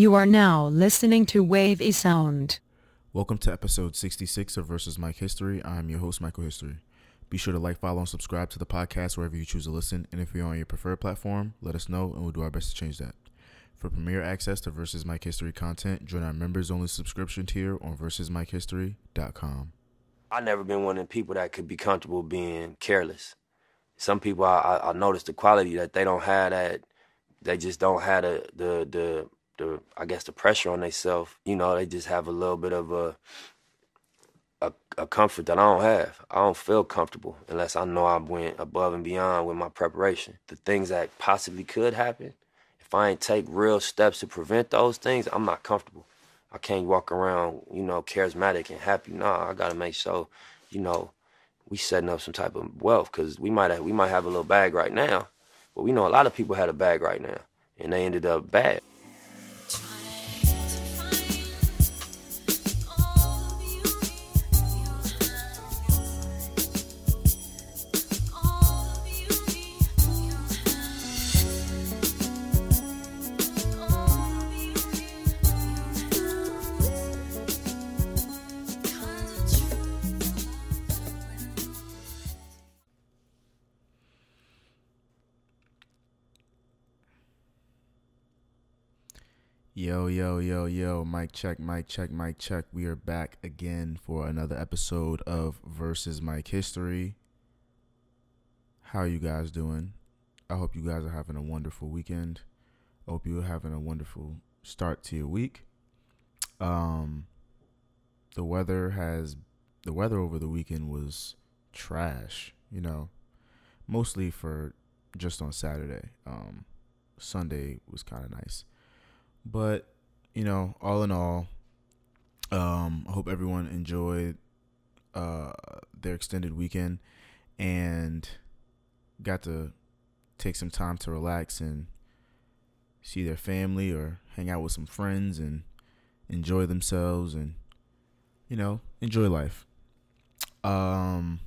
You are now listening to Wavy Sound. Welcome to episode 66 of Versus Mike History. I'm your host, Michael History. Be sure to like, follow, and subscribe to the podcast wherever you choose to listen. And if you're on your preferred platform, let us know and we'll do our best to change that. For premier access to Versus Mike History content, join our members only subscription tier on versusmikehistory.com. I've never been one of the people that could be comfortable being careless. Some people I, I, I noticed the quality that they don't have that they just don't have the the the the I guess the pressure on themselves. You know, they just have a little bit of a, a a comfort that I don't have. I don't feel comfortable unless I know I went above and beyond with my preparation. The things that possibly could happen, if I ain't take real steps to prevent those things, I'm not comfortable. I can't walk around, you know, charismatic and happy. Nah, I gotta make sure, you know, we setting up some type of wealth because we might have, we might have a little bag right now, but we know a lot of people had a bag right now and they ended up bad. Yo, yo, yo, yo, mic check, mic check, mic check. We are back again for another episode of Versus Mike History. How you guys doing? I hope you guys are having a wonderful weekend. I hope you're having a wonderful start to your week. Um the weather has the weather over the weekend was trash, you know. Mostly for just on Saturday. Um Sunday was kind of nice. But you know, all in all, um, I hope everyone enjoyed uh, their extended weekend and got to take some time to relax and see their family or hang out with some friends and enjoy themselves and you know enjoy life. Um,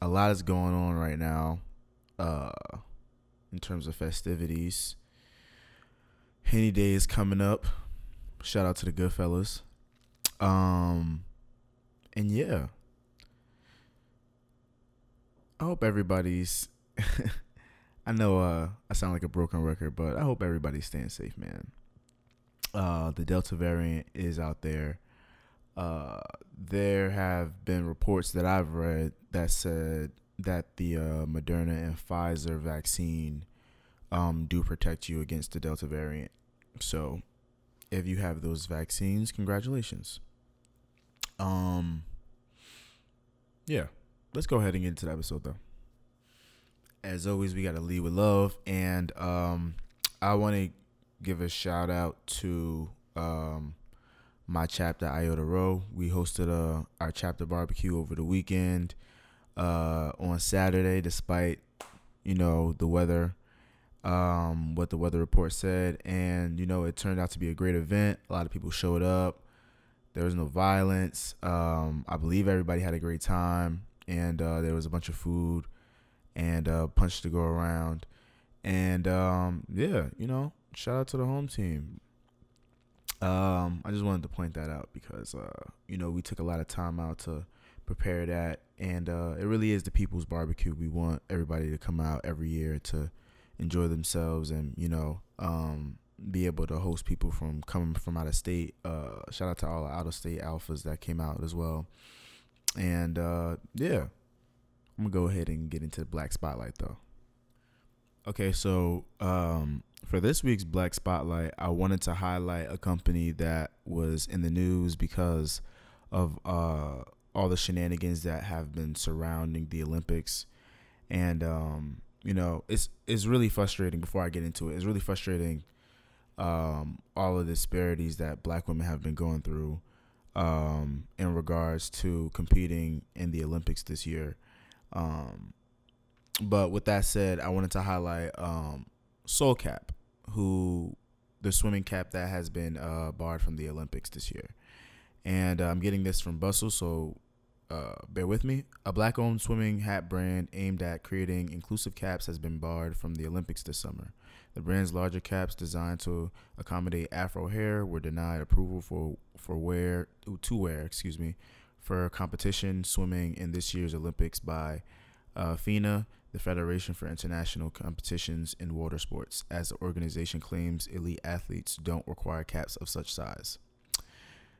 a lot is going on right now, uh, in terms of festivities. Henny Day is coming up. Shout out to the Goodfellas. Um, and yeah, I hope everybody's. I know uh, I sound like a broken record, but I hope everybody's staying safe, man. Uh, the Delta variant is out there. Uh, there have been reports that I've read that said that the uh, Moderna and Pfizer vaccine um, do protect you against the Delta variant. So, if you have those vaccines, congratulations. Um, yeah, let's go ahead and get into the episode though. As always, we got to lead with love, and um, I want to give a shout out to um my chapter Iota Rho. We hosted a our chapter barbecue over the weekend uh, on Saturday, despite you know the weather um, what the weather report said, and you know it turned out to be a great event. A lot of people showed up. There was no violence. Um, I believe everybody had a great time, and uh, there was a bunch of food and uh, punch to go around. And um, yeah, you know, shout out to the home team. Um, I just wanted to point that out because uh, you know we took a lot of time out to prepare that, and uh, it really is the people's barbecue. We want everybody to come out every year to enjoy themselves and you know um, be able to host people from coming from out of state. Uh, shout out to all the out of state alphas that came out as well. And uh, yeah, I'm gonna go ahead and get into the black spotlight though. Okay, so um, for this week's black spotlight, I wanted to highlight a company that was in the news because of uh, all the shenanigans that have been surrounding the Olympics, and um, you know, it's it's really frustrating. Before I get into it, it's really frustrating. Um, all of the disparities that Black women have been going through um, in regards to competing in the Olympics this year. Um, but with that said, I wanted to highlight um, Soul Cap, who the swimming cap that has been uh, barred from the Olympics this year. And uh, I'm getting this from Bustle, so uh, bear with me. A black owned swimming hat brand aimed at creating inclusive caps has been barred from the Olympics this summer. The brand's larger caps, designed to accommodate afro hair, were denied approval for, for wear to wear, excuse me, for competition swimming in this year's Olympics by uh, FINA, the Federation for International Competitions in Water Sports, as the organization claims elite athletes don't require caps of such size.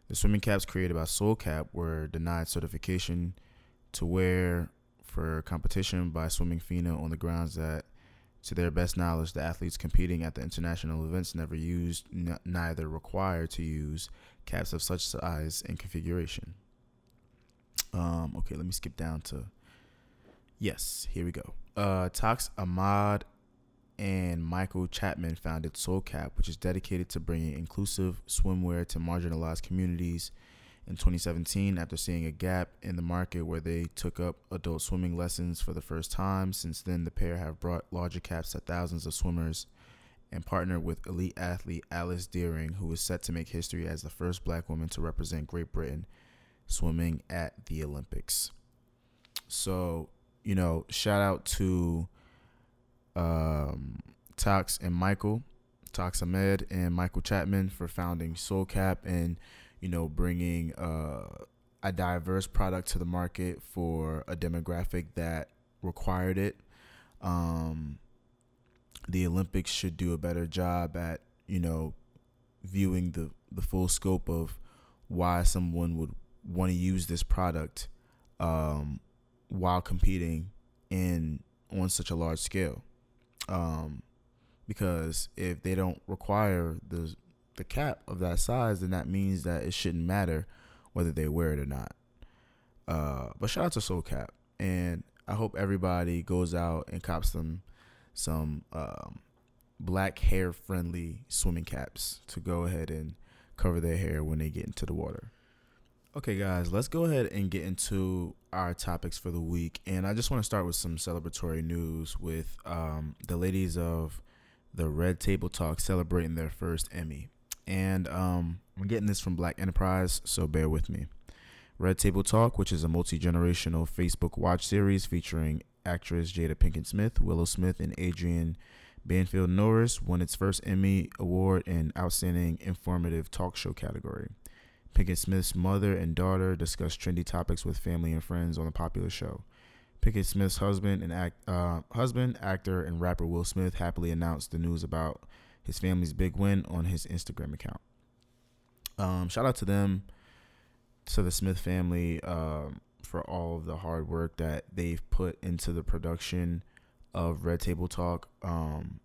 The swimming caps created by Soul Cap were denied certification to wear for competition by Swimming FINA on the grounds that, to their best knowledge, the athletes competing at the international events never used, n- neither required to use caps of such size and configuration. Um, okay, let me skip down to. Yes, here we go. Uh, Toks Ahmed and Michael Chapman founded Soul Cap, which is dedicated to bringing inclusive swimwear to marginalized communities. In 2017, after seeing a gap in the market where they took up adult swimming lessons for the first time, since then the pair have brought larger caps to thousands of swimmers and partnered with elite athlete Alice Dearing, who is set to make history as the first black woman to represent Great Britain swimming at the Olympics. So, you know, shout out to um, Toks and Michael, Toks Ahmed and Michael Chapman for founding Soul Cap and, you know, bringing uh, a diverse product to the market for a demographic that required it. Um, the Olympics should do a better job at, you know, viewing the, the full scope of why someone would want to use this product um, while competing in on such a large scale. Um, because if they don't require the the cap of that size, then that means that it shouldn't matter whether they wear it or not. Uh, but shout out to Soul Cap, and I hope everybody goes out and cops them some um, black hair friendly swimming caps to go ahead and cover their hair when they get into the water. Okay, guys, let's go ahead and get into our topics for the week. And I just want to start with some celebratory news with um, the ladies of the Red Table Talk celebrating their first Emmy. And um, I'm getting this from Black Enterprise, so bear with me. Red Table Talk, which is a multi generational Facebook watch series featuring actress Jada Pinkett Smith, Willow Smith, and Adrienne Banfield Norris, won its first Emmy Award in Outstanding Informative Talk Show category. Pinkett Smith's mother and daughter discuss trendy topics with family and friends on the popular show. Pinkett Smith's husband and act, uh, husband, actor, and rapper Will Smith happily announced the news about his family's big win on his Instagram account. Um, shout out to them, to the Smith family, um, for all of the hard work that they've put into the production of Red Table Talk. Um,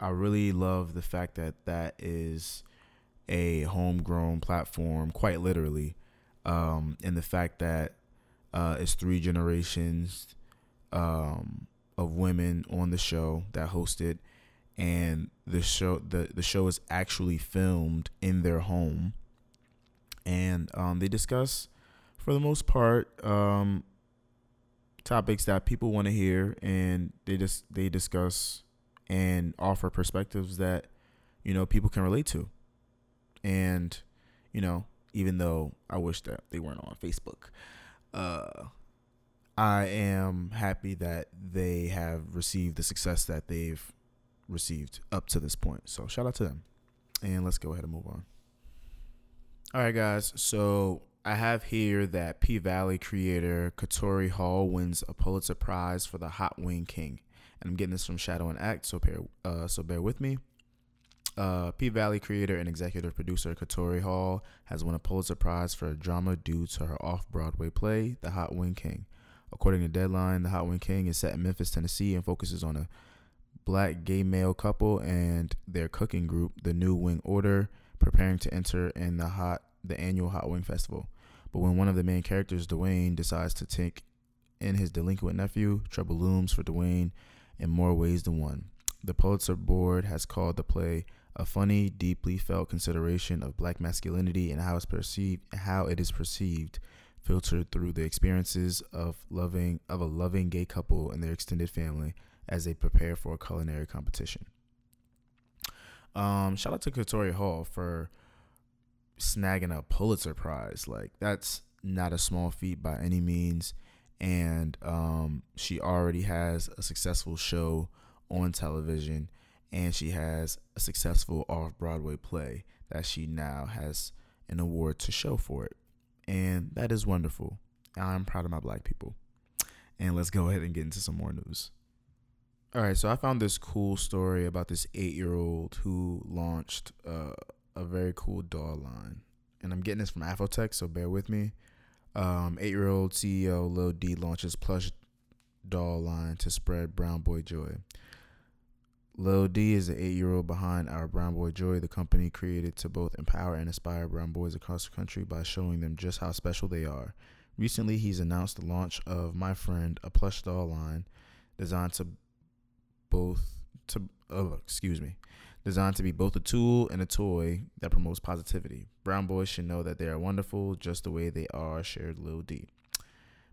I really love the fact that that is a homegrown platform, quite literally, um, and the fact that uh, it's three generations um, of women on the show that hosted, and the show the the show is actually filmed in their home, and um, they discuss, for the most part, um, topics that people want to hear, and they just they discuss and offer perspectives that you know people can relate to. And, you know, even though I wish that they weren't on Facebook, uh, I am happy that they have received the success that they've received up to this point. So shout out to them. And let's go ahead and move on. All right, guys. So I have here that P Valley creator Katori Hall wins a Pulitzer Prize for the Hot Wing King. And I'm getting this from Shadow and Act, so bear, uh, so bear with me. Uh, P Valley creator and executive producer Katori Hall has won a Pulitzer Prize for a drama due to her off Broadway play, The Hot Wing King. According to Deadline, The Hot Wing King is set in Memphis, Tennessee, and focuses on a black gay male couple and their cooking group, the New Wing Order, preparing to enter in the hot the annual Hot Wing Festival. But when one of the main characters, Dwayne, decides to take in his delinquent nephew, trouble looms for Dwayne in more ways than one. The Pulitzer Board has called the play a funny, deeply felt consideration of black masculinity and how it's perceived how it is perceived, filtered through the experiences of loving of a loving gay couple and their extended family as they prepare for a culinary competition. Um, shout out to Katori Hall for snagging a Pulitzer Prize. Like that's not a small feat by any means. And um, she already has a successful show on television, and she has a successful off Broadway play that she now has an award to show for it. And that is wonderful. I'm proud of my black people. And let's go ahead and get into some more news. All right, so I found this cool story about this eight year old who launched uh, a very cool doll line. And I'm getting this from Afrotech, so bear with me. Um, eight year old CEO Lil D launches plush doll line to spread Brown Boy joy. Lil D is the eight year old behind our Brown Boy Joy, the company created to both empower and inspire brown boys across the country by showing them just how special they are. Recently, he's announced the launch of My Friend, a plush doll line designed to both to oh, excuse me, designed to be both a tool and a toy that promotes positivity. Brown boys should know that they are wonderful just the way they are, shared Lil D.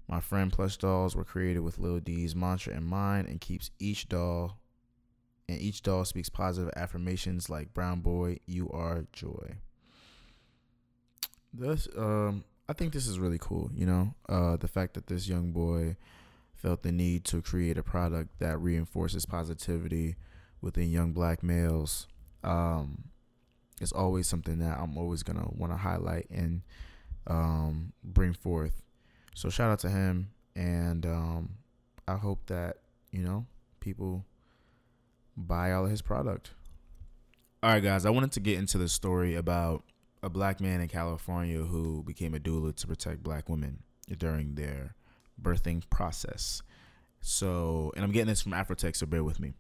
My friend plush dolls were created with Lil D's mantra in mind and keeps each doll and each doll speaks positive affirmations like brown boy, you are joy. This um I think this is really cool, you know? Uh the fact that this young boy felt the need to create a product that reinforces positivity within young black males um, is always something that I'm always gonna want to highlight and um, bring forth. So shout out to him, and um, I hope that you know people buy all of his product. All right, guys, I wanted to get into the story about a black man in California who became a doula to protect black women during their birthing process. So, and I'm getting this from Afrotech, so bear with me.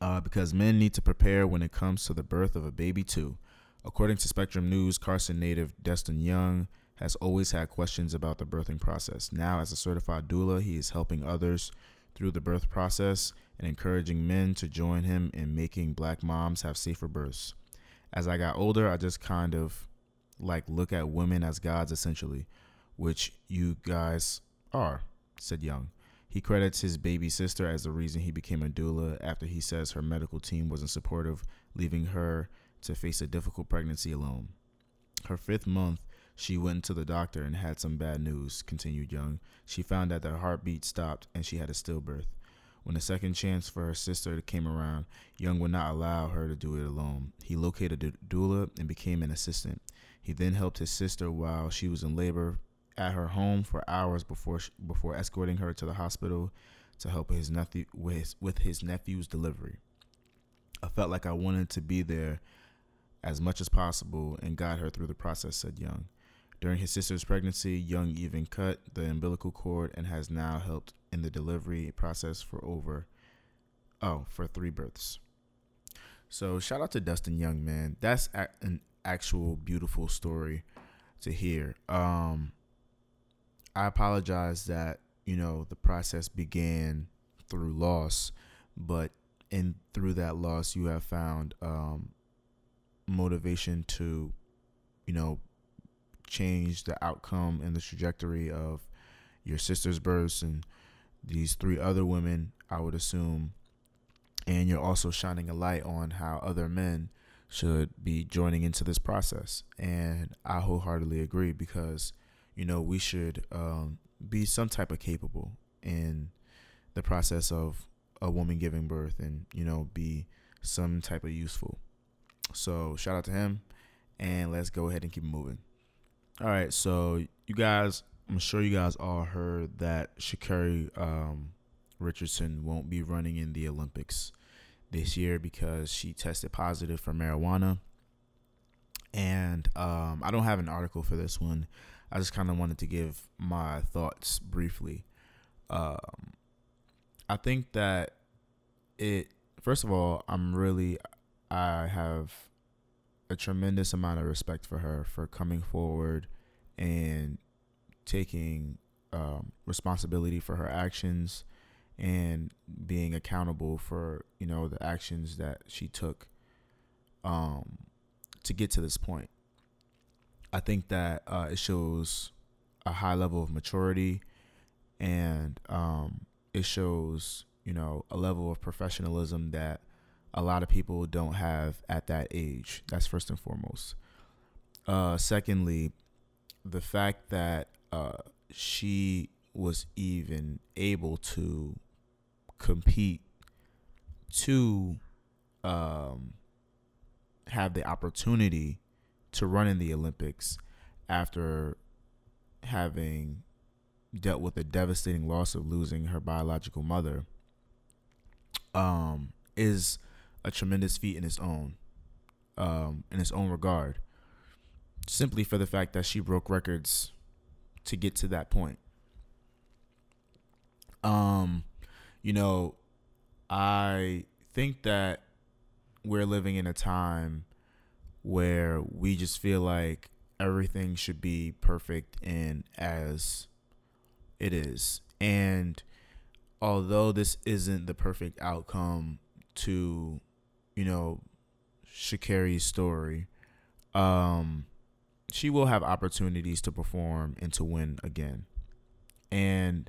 Uh, because men need to prepare when it comes to the birth of a baby, too. According to Spectrum News, Carson native Destin Young has always had questions about the birthing process. Now, as a certified doula, he is helping others through the birth process and encouraging men to join him in making black moms have safer births. As I got older, I just kind of like look at women as gods essentially, which you guys are, said Young. He credits his baby sister as the reason he became a doula after he says her medical team wasn't supportive, leaving her to face a difficult pregnancy alone. Her fifth month, she went to the doctor and had some bad news, continued Young. She found that her heartbeat stopped and she had a stillbirth. When the second chance for her sister came around, Young would not allow her to do it alone. He located a doula and became an assistant. He then helped his sister while she was in labor at her home for hours before before escorting her to the hospital to help his nephew with his, with his nephew's delivery. I felt like I wanted to be there as much as possible and guide her through the process, said Young. During his sister's pregnancy, Young even cut the umbilical cord and has now helped in the delivery process for over oh, for three births. So shout out to Dustin Young, man. That's an actual beautiful story to hear. Um I apologize that you know the process began through loss, but in through that loss, you have found um, motivation to, you know, change the outcome and the trajectory of your sister's births and these three other women. I would assume, and you're also shining a light on how other men should be joining into this process. And I wholeheartedly agree because you know, we should um, be some type of capable in the process of a woman giving birth and, you know, be some type of useful. So shout out to him and let's go ahead and keep moving. All right, so you guys, I'm sure you guys all heard that Sha'Carri um, Richardson won't be running in the Olympics this year because she tested positive for marijuana. And um, I don't have an article for this one. I just kind of wanted to give my thoughts briefly. Um, I think that it, first of all, I'm really, I have a tremendous amount of respect for her for coming forward and taking um, responsibility for her actions and being accountable for you know the actions that she took um, to get to this point. I think that uh, it shows a high level of maturity and um, it shows, you know, a level of professionalism that a lot of people don't have at that age. That's first and foremost. Uh, secondly, the fact that uh, she was even able to compete to um, have the opportunity to run in the Olympics after having dealt with a devastating loss of losing her biological mother um, is a tremendous feat in its own um, in its own regard simply for the fact that she broke records to get to that point um you know i think that we're living in a time where we just feel like everything should be perfect and as it is. And although this isn't the perfect outcome to, you know, Sha'Carri's story, um, she will have opportunities to perform and to win again. And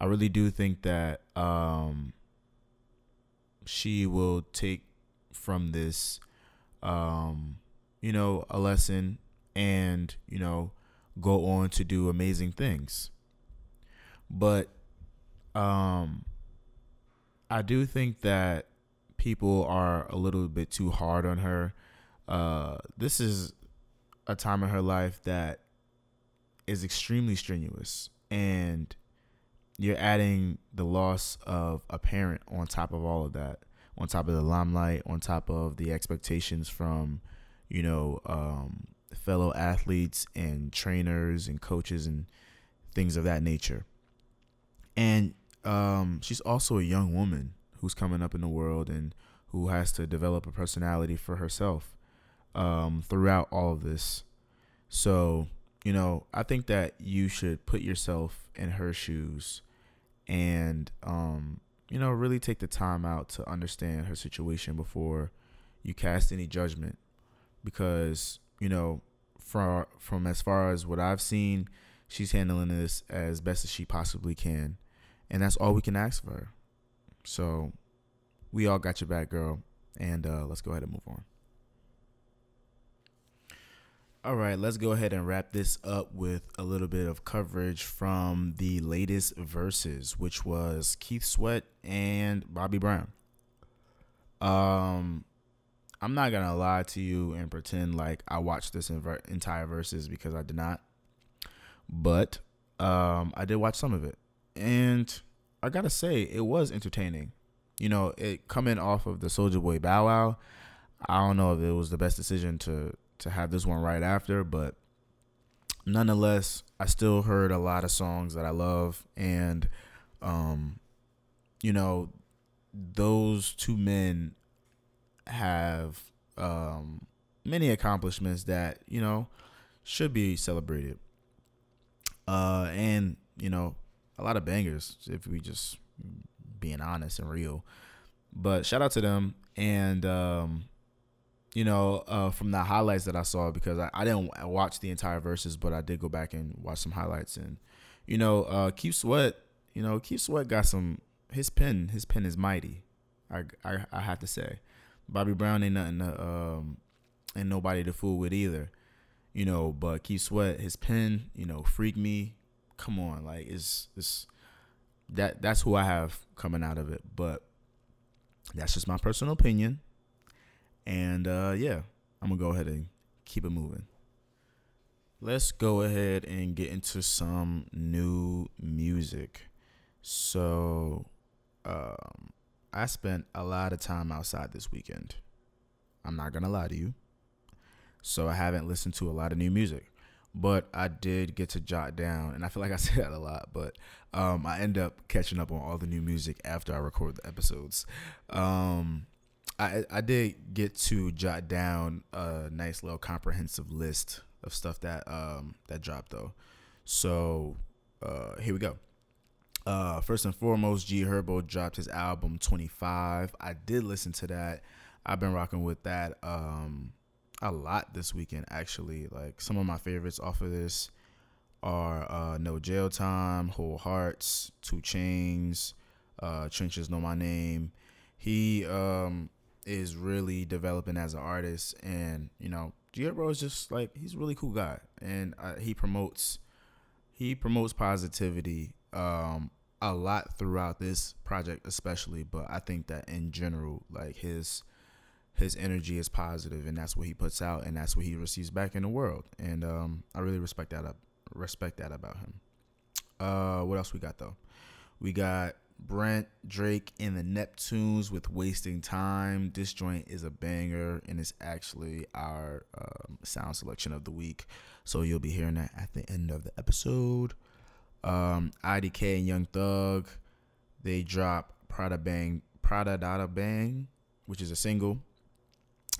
I really do think that um, she will take from this, um, you know, a lesson and, you know, go on to do amazing things. But um, I do think that people are a little bit too hard on her. Uh, this is a time in her life that is extremely strenuous and you're adding the loss of a parent on top of all of that on top of the limelight, on top of the expectations from, you know, um, fellow athletes and trainers and coaches and things of that nature. And um, she's also a young woman who's coming up in the world and who has to develop a personality for herself um, throughout all of this. So, you know, I think that you should put yourself in her shoes and um, you know, really take the time out to understand her situation before you cast any judgment because, you know, from from as far as what I've seen, she's handling this as best as she possibly can. And that's all we can ask for her. So, we all got your back, girl, and uh, let's go ahead and move on. All right, let's go ahead and wrap this up with a little bit of coverage from the latest verses, which was Keith Sweat and Bobby Brown. Um, I'm not gonna lie to you and pretend like I watched this entire verses because I did not, but um, I did watch some of it, and I gotta say it was entertaining. You know, it coming off of the Soulja Boy Bow Wow. I don't know if it was the best decision to to have this one right after, but nonetheless, I still heard a lot of songs that I love, and um, you know, those two men have um many accomplishments that you know should be celebrated. Uh, and you know, a lot of bangers if we just being honest and real. But shout out to them and um you know, uh, from the highlights that I saw because I, I didn't watch the entire verses, but I did go back and watch some highlights. And you know, uh, Keith Sweat, you know, Keith Sweat got some. His pen, his pen is mighty. I I, I have to say, Bobby Brown ain't nothing to, um, ain't nobody to fool with either. You know, but Keith Sweat, his pen, you know, freak me. Come on, like it's it's that that's who I have coming out of it. But that's just my personal opinion. And uh, yeah, I'm to go ahead and keep it moving. Let's go ahead and get into some new music. So, um, I spent a lot of time outside this weekend. I'm not to lie to you. So, I haven't listened to a lot of new music but I did get to jot down, and I feel like I say that a lot, but um, I end up catching up on all the new music after I record the episodes. Um, I I did get to jot down a nice little comprehensive list of stuff that um that dropped though. So uh here we go. Uh first and foremost, G Herbo dropped his album 25. I did listen to that. I've been rocking with that um a lot this weekend actually. Like some of my favorites off of this are uh No Jail Time, Whole Hearts, 2 Chains, uh Trenches Know My Name. He um is really developing as an artist and you know G Herbo is just like he's a really cool guy, and uh, he promotes he promotes positivity um, a lot throughout this project, especially. But I think that in general, like his his energy is positive, and that's what he puts out, and that's what he receives back in the world. And um, I really respect that. Up, respect that about him. Uh, what else we got though? We got Brent Drake and the Neptunes with "Wasting Time." This joint is a banger, and it's actually our um, sound selection of the week. So you'll be hearing that at the end of the episode. Um, IDK and Young Thug, they drop Prada Bang, Prada Dada Bang, which is a single.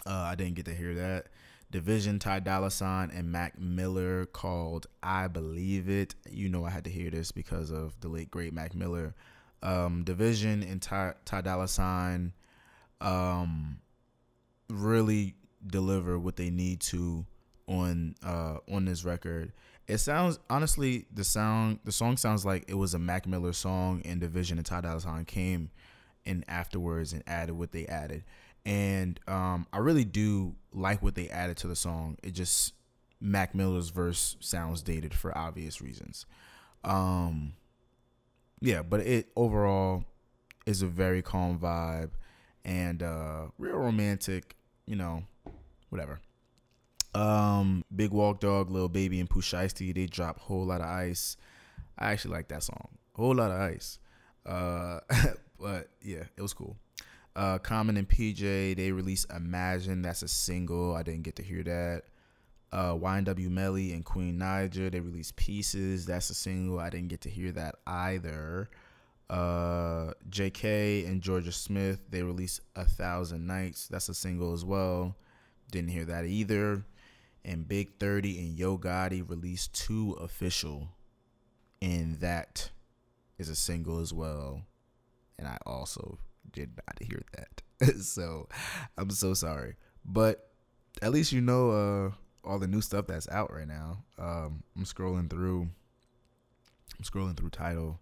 Uh, I didn't get to hear that. Division, Ty Dolla Sign, and Mac Miller called I Believe It. You know I had to hear this because of the late great Mac Miller. Um, Division and Ty, Ty Dolla Sign um, really deliver what they need to on uh, on this record. It sounds honestly the sound the song sounds like it was a Mac Miller song and Division and Ty Dolla Sign came in afterwards and added what they added. And um, I really do like what they added to the song. It just Mac Miller's verse sounds dated for obvious reasons. Um, yeah, but it overall is a very calm vibe and uh, real romantic. You know, whatever. Um, Big Walk Dog, Lil Baby, and Pooh Shiesty, they drop Whole Lot of Ice. I actually like that song. Whole Lot of Ice. Uh, but yeah, it was cool. Uh, Common and PJ, they released Imagine. That's a single. I didn't get to hear that. Uh, YNW Melly and Queen Naija, they released Pieces. That's a single. I didn't get to hear that either. Uh, JK and Georgia Smith, they released A Thousand Nights. That's a single as well. Didn't hear that either and Big 30 and Yo Gotti released two official, and that is a single as well. And I also did not hear that. so I'm so sorry. But at least you know uh, all the new stuff that's out right now. Um, I'm scrolling through. I'm scrolling through title.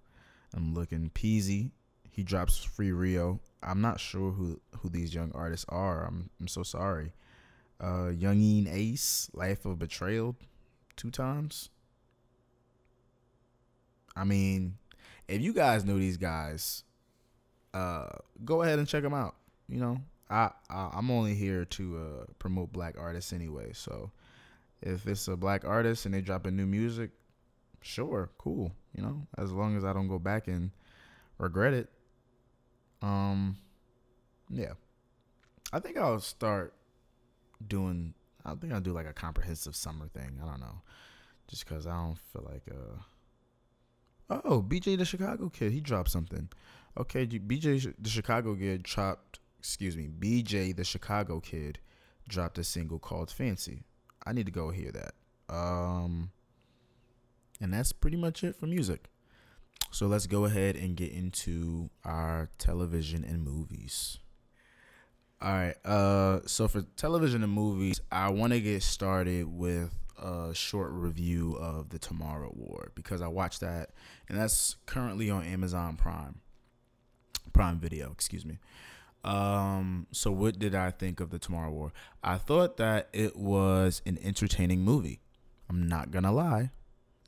I'm looking Peasy. He drops Free Rio. I'm not sure who who these young artists are. I'm I'm so sorry uh, Youngin Ace, Life of Betrayal, two times. I mean, if you guys know these guys, uh, go ahead and check them out. You know, I, I am only here to uh, promote black artists anyway. So if it's a black artist and they drop a new music, sure, cool. You know, as long as I don't go back and regret it. Um, yeah, I think I'll start doing. I think I'll do like a comprehensive summer thing. I don't know, just because I don't feel like uh. Oh, BJ the Chicago kid, he dropped something. Okay, BJ the Chicago kid dropped. Excuse me, BJ the Chicago kid dropped a single called Fancy. I need to go hear that. Um, and that's pretty much it for music. So let's go ahead and get into our television and movies. All right. Uh, so for television and movies, I want to get started with a short review of the Tomorrow War because I watched that, and that's currently on Amazon Prime, Prime Video. Excuse me. Um, so what did I think of the Tomorrow War? I thought that it was an entertaining movie. I'm not gonna lie,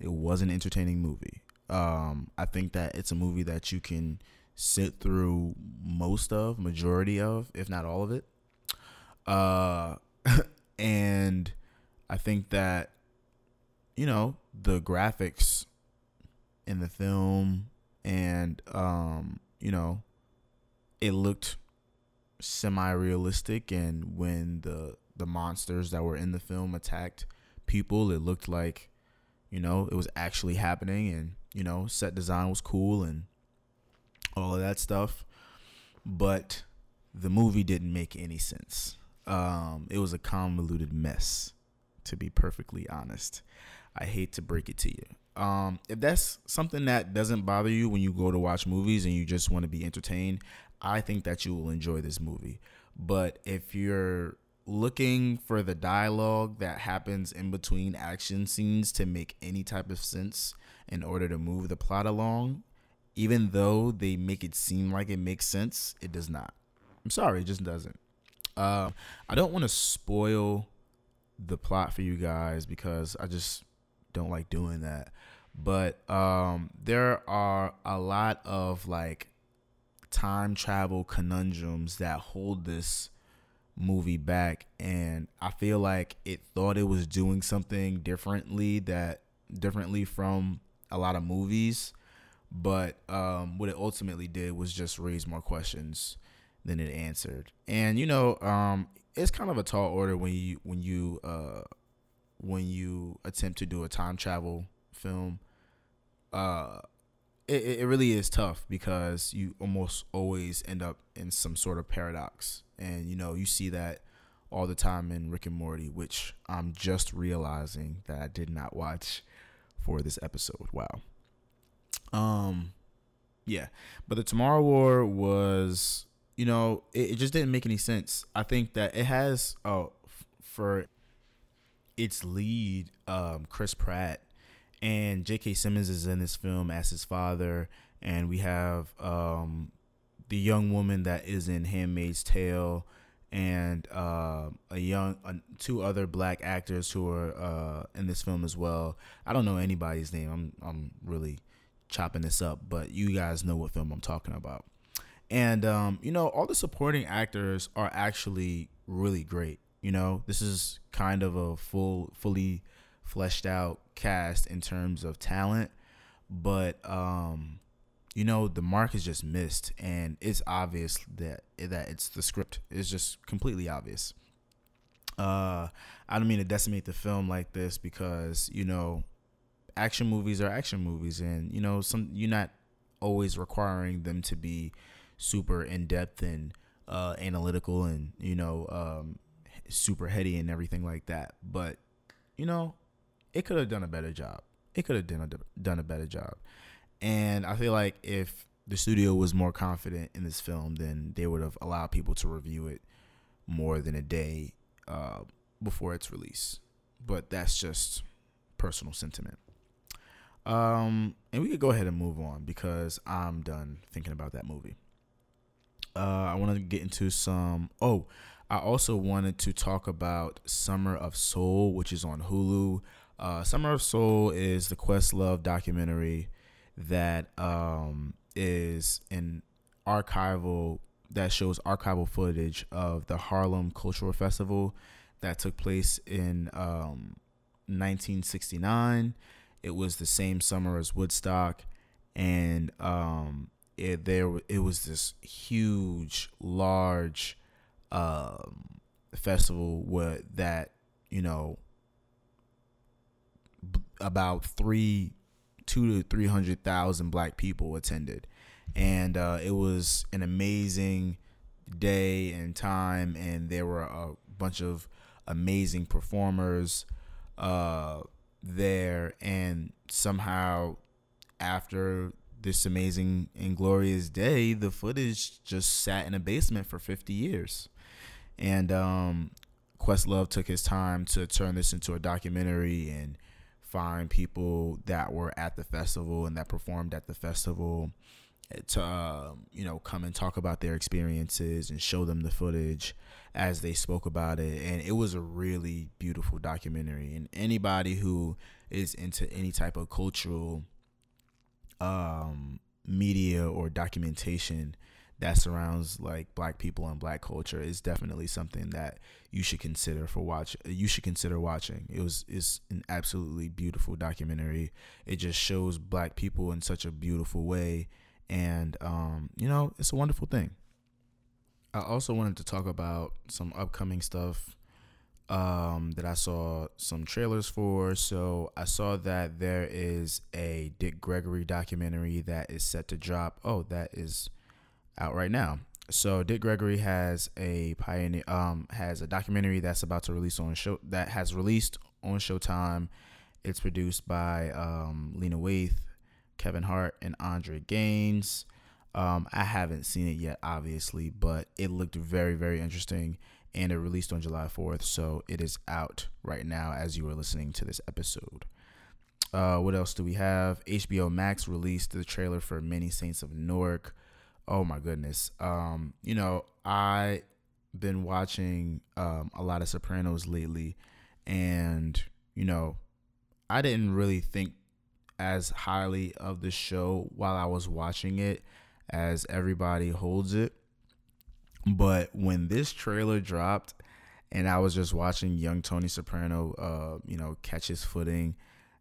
it was an entertaining movie. Um, I think that it's a movie that you can sit through most of, majority of, if not all of it. Uh, and I think that, you know, the graphics in the film and, um, you know, it looked semi realistic. And when the, the monsters that were in the film attacked people, it looked like, you know, it was actually happening. And, you know, set design was cool and all of that stuff. But the movie didn't make any sense. Um, it was a convoluted mess, to be perfectly honest. I hate to break it to you. Um, if that's something that doesn't bother you when you go to watch movies and you just want to be entertained, I think that you will enjoy this movie. But if you're looking for the dialogue that happens in between action scenes to make any type of sense in order to move the plot along, even though they make it seem like it makes sense, it does not. I'm sorry, it just doesn't. Uh, I don't want to spoil the plot for you guys because I just don't like doing that. But um, there are a lot of like time travel conundrums that hold this movie back and I feel like it thought it was doing something differently that differently from a lot of movies but um, what it ultimately did was just raise more questions than it answered. And you know um, it's kind of a tall order when you when you uh, when you attempt to do a time travel film. Uh, it, it really is tough because you almost always end up in some sort of paradox. And, you know, you see that all the time in Rick and Morty, which I'm just realizing that I did not watch for this episode. Wow. Um, yeah. But the Tomorrow War was, you know, it, it just didn't make any sense. I think that it has, oh, f- for its lead, um, Chris Pratt and J.K. Simmons is in this film as his father, and we have um, the young woman that is in *Handmaid's Tale*, and uh, a young uh, two other black actors who are uh, in this film as well. I don't know anybody's name. I'm I'm really chopping this up, but you guys know what film I'm talking about. And um, you know, all the supporting actors are actually really great. You know, this is kind of a full, fully fleshed out cast in terms of talent, but um, you know the mark is just missed, and it's obvious that that it's the script. It's just completely obvious. Uh, I don't mean to decimate the film like this because you know, action movies are action movies, and you know some you're not always requiring them to be super in depth and uh, analytical and you know um, super heady and everything like that. But you know, it could have done a better job. It could have done a, done a better job. And I feel like if the studio was more confident in this film, then they would have allowed people to review it more than a day uh, before its release. But that's just personal sentiment. Um, and we could go ahead and move on because I'm done thinking about that movie. Uh, I want to get into some. Oh, I also wanted to talk about Summer of Soul, which is on Hulu. Uh, Summer of Soul is the Questlove documentary that um, is an archival that shows archival footage of the Harlem Cultural Festival that took place in um, 1969. It was the same summer as Woodstock, and um, it there it was this huge, large um, festival where that you know about three, two to three hundred thousand black people attended, and uh, it was an amazing day and time, and there were a bunch of amazing performers uh, there, and somehow after this amazing and glorious day, the footage just sat in a basement for 50 years. And um, Questlove took his time to turn this into a documentary and find people that were at the festival and that performed at the festival to uh, you know come and talk about their experiences and show them the footage as they spoke about it. And it was a really beautiful documentary. And anybody who is into any type of cultural um, media or documentation that surrounds like black people and black culture is definitely something that you should consider for watch you should consider watching. It was is an absolutely beautiful documentary. It just shows black people in such a beautiful way. And um, you know it's a wonderful thing. I also wanted to talk about some upcoming stuff um, that i saw some trailers for. So i saw that there is a dick gregory documentary that is set to drop. Oh that is out right now. So Dick Gregory has a pioneer um has a documentary that's about to release on show that has released on Showtime. It's produced by um, Lena Waithe, Kevin Hart, and Andre Gaines. Um, I haven't seen it yet, obviously, but it looked very, very interesting, and it released on July 4th, so it is out right now as you are listening to this episode. Uh, what else do we have? HBO Max released the trailer for Many Saints of Newark oh my goodness. Um, you know, I been watching um, a lot of Sopranos lately, and you know, I didn't really think as highly of the show while I was watching it as everybody holds it. But when this trailer dropped and I was just watching young Tony Soprano uh, you know, catch his footing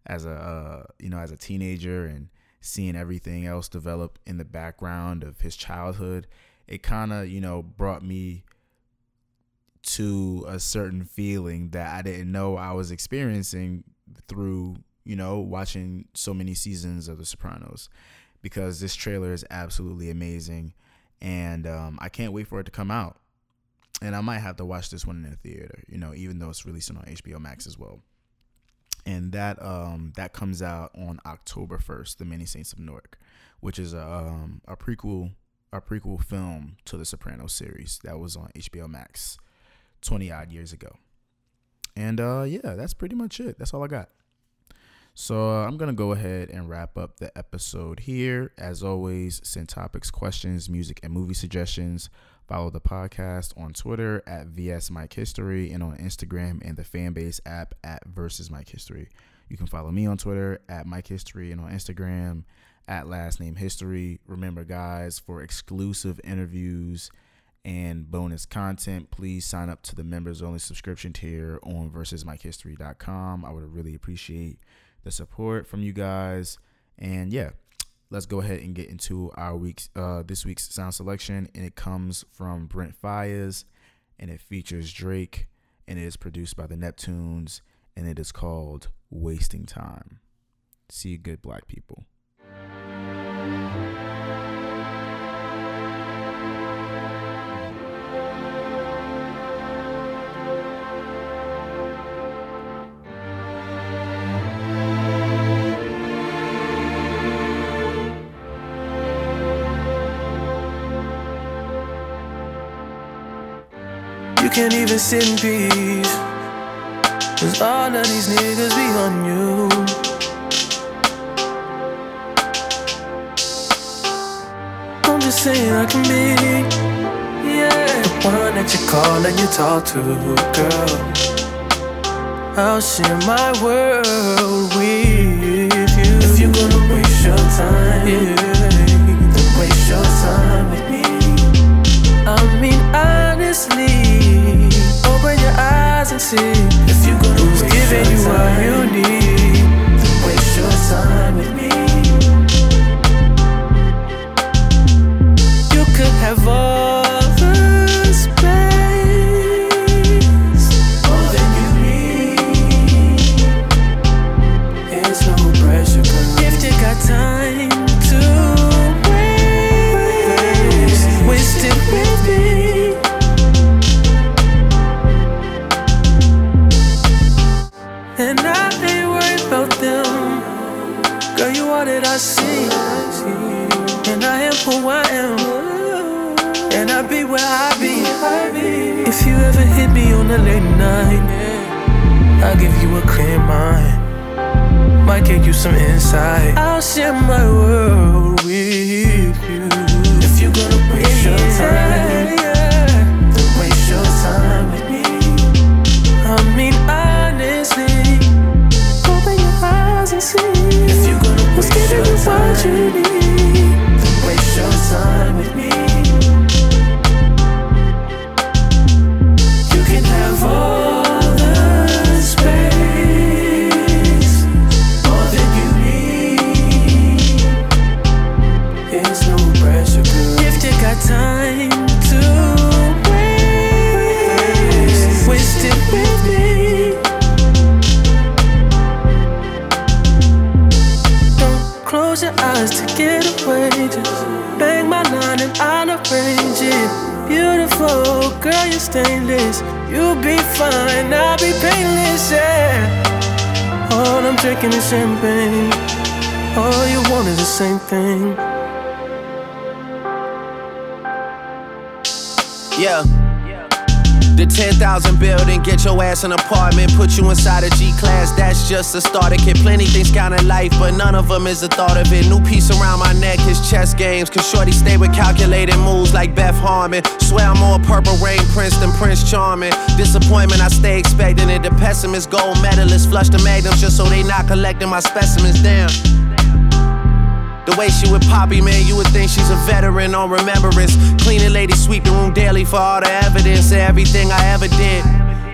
as a uh, you know, as a teenager and seeing everything else develop in the background of his childhood, it kind of, you know, brought me to a certain feeling that I didn't know I was experiencing through, you know, watching so many seasons of The Sopranos because this trailer is absolutely amazing and um, I can't wait for it to come out. And I might have to watch this one in the theater, you know, even though it's releasing on HBO Max as well. And that um that comes out on October first, The Many Saints of Newark, which is a um a prequel a prequel film to the Sopranos series that was on HBO Max 20 odd years ago. And uh, yeah, that's pretty much it. That's all I got. So uh, I'm to go ahead and wrap up the episode here. As always, send topics, questions, music, and movie suggestions. Follow the podcast on Twitter at VS Mike History and on Instagram and the Fanbase app at Versus Mike History. You can follow me on Twitter at Mike History and on Instagram at Last Name History. Remember, guys, for exclusive interviews and bonus content, please sign up to the members only subscription tier on versusmikehistory.com. I would really appreciate the support from you guys. And yeah, let's go ahead and get into our week's uh this week's sound selection. And it comes from Brent Faiyaz and it features Drake and it is produced by the Neptunes and it is called Wasting Time. See you good black people. Can't even sit in peace. Cause all of these niggas be on you. I'm just saying I can be, yeah, the one that you call and you talk to, girl. I'll share my world with you. If you're gonna waste your time, yeah, see if you gonna who's giving you what you need. Don't waste your time with me. You could have all who I am. And I be where I be. If you ever hit me on a late night, I'll give you a clear mind. Might give you some insight. I'll share my world with you. If you're gonna waste your time, then waste your time with me. I mean, honestly open your eyes and see if you're gonna waste your time, what you need. Time with me. Fine, I'll be painless, yeah. All I'm drinking is champagne. All you want is the same thing. Yeah. The 10,000 building, get your ass an apartment, put you inside a G class, that's just a start. It plenty things count in life, but none of them is the thought of it. New piece around my neck is chess games. Cause Shorty stay with calculated moves like Beth Harmon. Swear I'm more purple rain prince than Prince Charming. Disappointment, I stay expecting it. The pessimist, gold medalist, flush the magnums just so they not collecting my specimens. Damn. The way she with Poppy, man, you would think she's a veteran on remembrance. Cleaning lady, sweep the room daily for all the evidence of everything I ever did.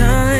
time.